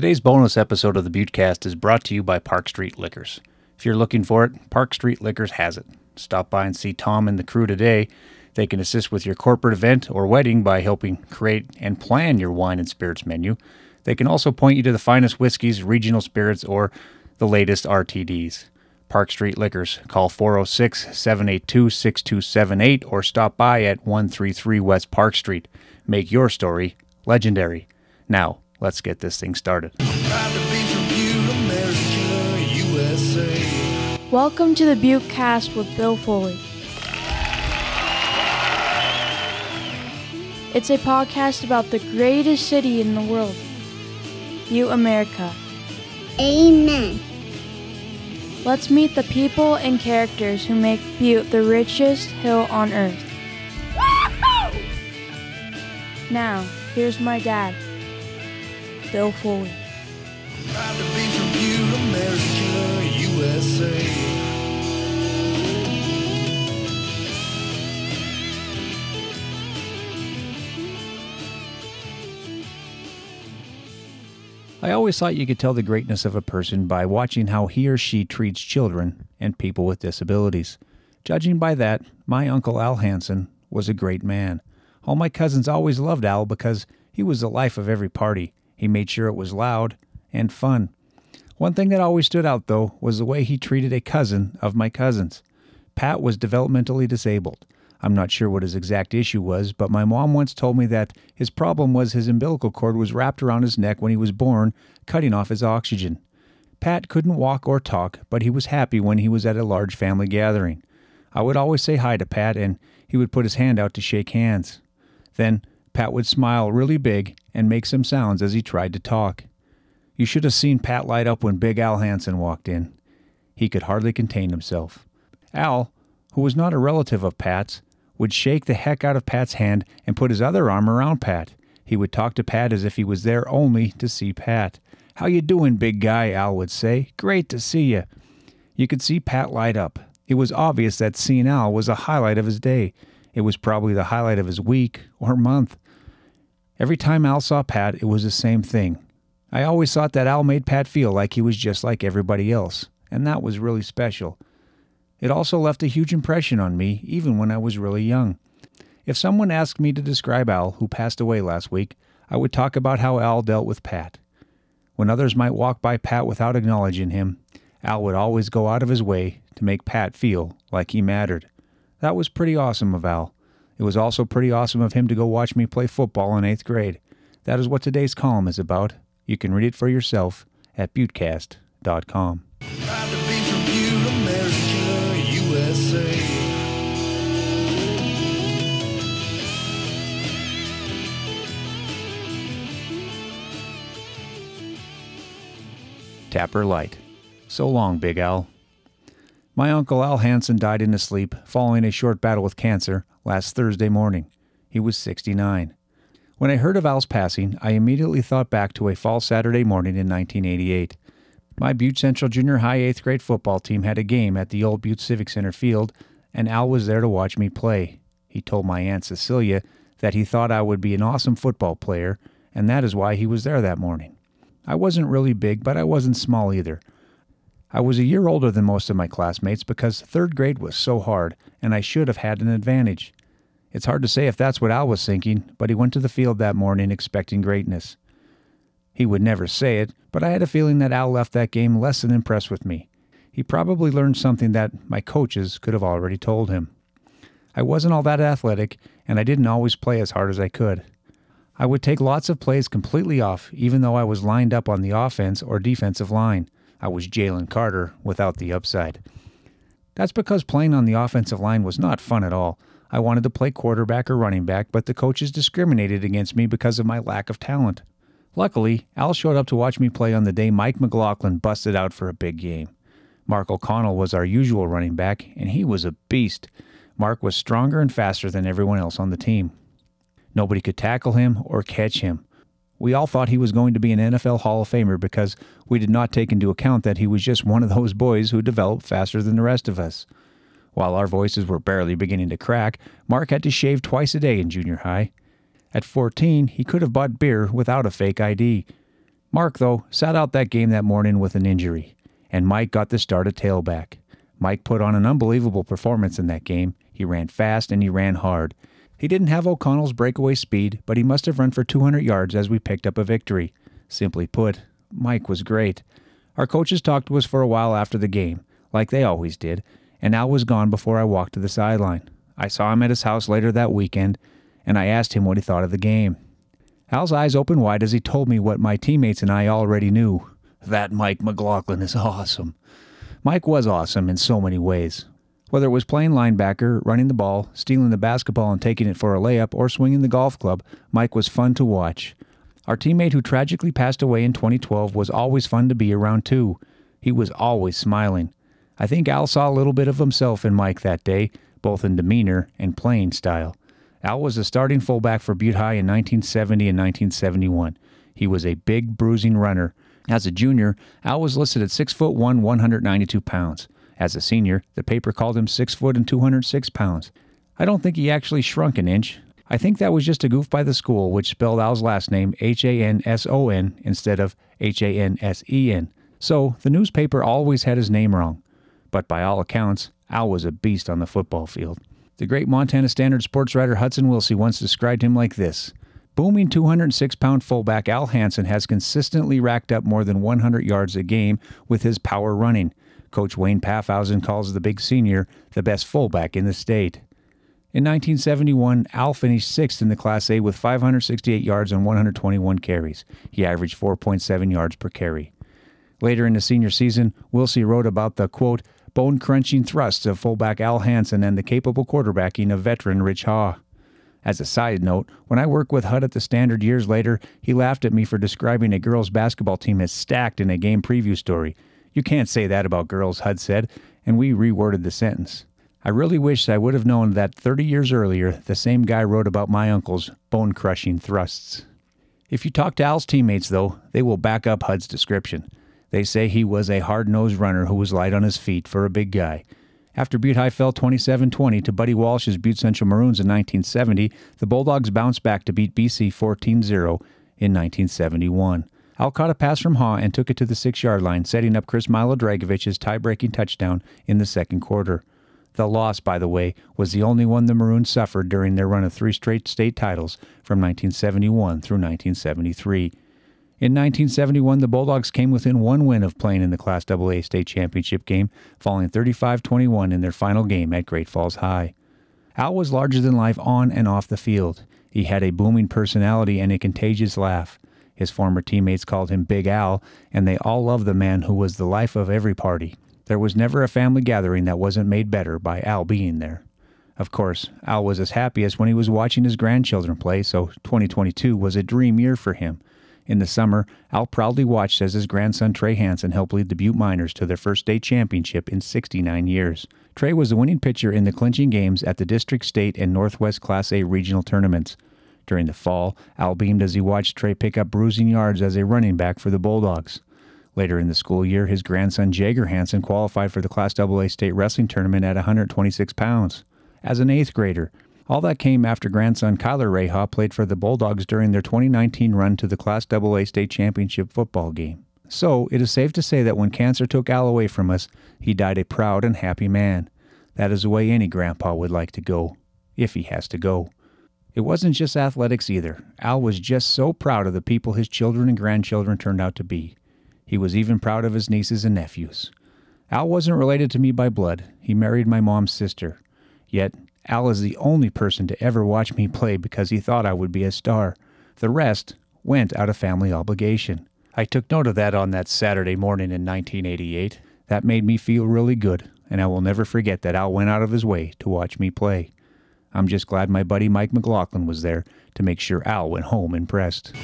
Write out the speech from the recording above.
Today's bonus episode of the Buttecast is brought to you by Park Street Liquors. If you're looking for it, Park Street Liquors has it. Stop by and see Tom and the crew today. They can assist with your corporate event or wedding by helping create and plan your wine and spirits menu. They can also point you to the finest whiskeys, regional spirits, or the latest RTDs. Park Street Liquors. Call 406 782 6278 or stop by at 133 West Park Street. Make your story legendary. Now, let's get this thing started. Proud to be from Butte, America, USA. Welcome to the Butte Cast with Bill Foley. It's a podcast about the greatest city in the world, Butte, America. Amen. Let's meet the people and characters who make Butte the richest hill on earth. Now, here's my dad, Bill Foley. Proud to be from Butte, America, USA. I always thought you could tell the greatness of a person by watching how he or she treats children and people with disabilities. Judging by that, my uncle Al Hansen was a great man. All my cousins always loved Al because he was the life of every party. He made sure it was loud and fun. One thing that always stood out, though, was the way he treated a cousin of my cousins. Pat was developmentally disabled. I'm not sure what his exact issue was, but my mom once told me that his problem was his umbilical cord was wrapped around his neck when he was born, cutting off his oxygen. Pat couldn't walk or talk, but he was happy when he was at a large family gathering. I would always say hi to Pat, and he would put his hand out to shake hands. Then Pat would smile really big and make some sounds as he tried to talk. You should have seen Pat light up when Big Al Hansen walked in. He could hardly contain himself. Al, who was not a relative of Pat's, would shake the heck out of Pat's hand and put his other arm around Pat. He would talk to Pat as if he was there only to see Pat. How you doing, big guy? Al would say. Great to see you. You could see Pat light up. It was obvious that seeing Al was a highlight of his day. It was probably the highlight of his week or month. Every time Al saw Pat, it was the same thing. I always thought that Al made Pat feel like he was just like everybody else, and that was really special. It also left a huge impression on me, even when I was really young. If someone asked me to describe Al, who passed away last week, I would talk about how Al dealt with Pat. When others might walk by Pat without acknowledging him, Al would always go out of his way to make Pat feel like he mattered. That was pretty awesome of Al. It was also pretty awesome of him to go watch me play football in eighth grade. That is what today's column is about. You can read it for yourself at buttecast.com. Proud to be from Butte, America, USA. Tapper Light. So long, Big Al. My uncle Al Hansen died in his sleep following a short battle with cancer last Thursday morning. He was 69. When I heard of Al's passing, I immediately thought back to a fall Saturday morning in 1988. My Butte Central Junior High 8th grade football team had a game at the old Butte Civic Center field, and Al was there to watch me play. He told my Aunt Cecilia that he thought I would be an awesome football player, and that is why he was there that morning. I wasn't really big, but I wasn't small either. I was a year older than most of my classmates because third grade was so hard, and I should have had an advantage. It's hard to say if that's what Al was thinking, but he went to the field that morning expecting greatness. He would never say it, but I had a feeling that Al left that game less than impressed with me. He probably learned something that my coaches could have already told him. I wasn't all that athletic, and I didn't always play as hard as I could. I would take lots of plays completely off, even though I was lined up on the offense or defensive line. I was Jalen Carter without the upside. That's because playing on the offensive line was not fun at all. I wanted to play quarterback or running back, but the coaches discriminated against me because of my lack of talent. Luckily, Al showed up to watch me play on the day Mike McLaughlin busted out for a big game. Mark O'Connell was our usual running back, and he was a beast. Mark was stronger and faster than everyone else on the team. Nobody could tackle him or catch him. We all thought he was going to be an NFL Hall of Famer because we did not take into account that he was just one of those boys who developed faster than the rest of us. While our voices were barely beginning to crack, Mark had to shave twice a day in junior high. At 14, he could have bought beer without a fake ID. Mark, though, sat out that game that morning with an injury, and Mike got the start at tailback. Mike put on an unbelievable performance in that game. He ran fast and he ran hard. He didn't have O'Connell's breakaway speed, but he must have run for 200 yards as we picked up a victory. Simply put, Mike was great. Our coaches talked to us for a while after the game, like they always did, and Al was gone before I walked to the sideline. I saw him at his house later that weekend, and I asked him what he thought of the game. Al's eyes opened wide as he told me what my teammates and I already knew. That Mike McLaughlin is awesome. Mike was awesome in so many ways. Whether it was playing linebacker, running the ball, stealing the basketball and taking it for a layup, or swinging the golf club, Mike was fun to watch. Our teammate who tragically passed away in 2012 was always fun to be around too. He was always smiling. I think Al saw a little bit of himself in Mike that day, both in demeanor and playing style. Al was a starting fullback for Butte High in 1970 and 1971. He was a big, bruising runner. As a junior, Al was listed at 6 foot 1, 192 pounds. As a senior, the paper called him 6 foot and 206 pounds. I don't think he actually shrunk an inch. I think that was just a goof by the school, which spelled Al's last name H A N S O N instead of H A N S E N. So the newspaper always had his name wrong. But by all accounts, Al was a beast on the football field. The great Montana Standard sports writer Hudson Wilsey once described him like this Booming 206 pound fullback Al Hansen has consistently racked up more than 100 yards a game with his power running. Coach Wayne Paffhausen calls the big senior the best fullback in the state. In 1971, Al finished sixth in the Class A with 568 yards on 121 carries. He averaged 4.7 yards per carry. Later in the senior season, Wilsey wrote about the, quote, bone crunching thrusts of fullback Al Hansen and the capable quarterbacking of veteran Rich Haw. As a side note, when I worked with Hud at the Standard years later, he laughed at me for describing a girls' basketball team as stacked in a game preview story. You can't say that about girls, Hud said, and we reworded the sentence. I really wish I would have known that 30 years earlier, the same guy wrote about my uncle's bone crushing thrusts. If you talk to Al's teammates, though, they will back up Hud's description. They say he was a hard nosed runner who was light on his feet for a big guy. After Butte High fell 27 20 to Buddy Walsh's Butte Central Maroons in 1970, the Bulldogs bounced back to beat BC 14 0 in 1971. Al caught a pass from Haw and took it to the six yard line, setting up Chris Milo Dragovic's tie breaking touchdown in the second quarter. The loss, by the way, was the only one the Maroons suffered during their run of three straight state titles from 1971 through 1973. In 1971, the Bulldogs came within one win of playing in the Class AA state championship game, falling 35 21 in their final game at Great Falls High. Al was larger than life on and off the field. He had a booming personality and a contagious laugh. His former teammates called him Big Al, and they all loved the man who was the life of every party. There was never a family gathering that wasn't made better by Al being there. Of course, Al was as happy as when he was watching his grandchildren play, so 2022 was a dream year for him. In the summer, Al proudly watched as his grandson Trey Hansen helped lead the Butte Miners to their first state championship in 69 years. Trey was the winning pitcher in the clinching games at the District, State, and Northwest Class A regional tournaments. During the fall, Al beamed as he watched Trey pick up bruising yards as a running back for the Bulldogs. Later in the school year, his grandson Jager Hansen qualified for the Class AA state wrestling tournament at 126 pounds. As an eighth grader, all that came after grandson Kyler Reha played for the Bulldogs during their 2019 run to the Class AA state championship football game. So, it is safe to say that when cancer took Al away from us, he died a proud and happy man. That is the way any grandpa would like to go, if he has to go. It wasn't just athletics either. Al was just so proud of the people his children and grandchildren turned out to be. He was even proud of his nieces and nephews. Al wasn't related to me by blood. He married my mom's sister. Yet, Al is the only person to ever watch me play because he thought I would be a star. The rest went out of family obligation. I took note of that on that Saturday morning in 1988. That made me feel really good, and I will never forget that Al went out of his way to watch me play. I'm just glad my buddy Mike McLaughlin was there to make sure Al went home impressed.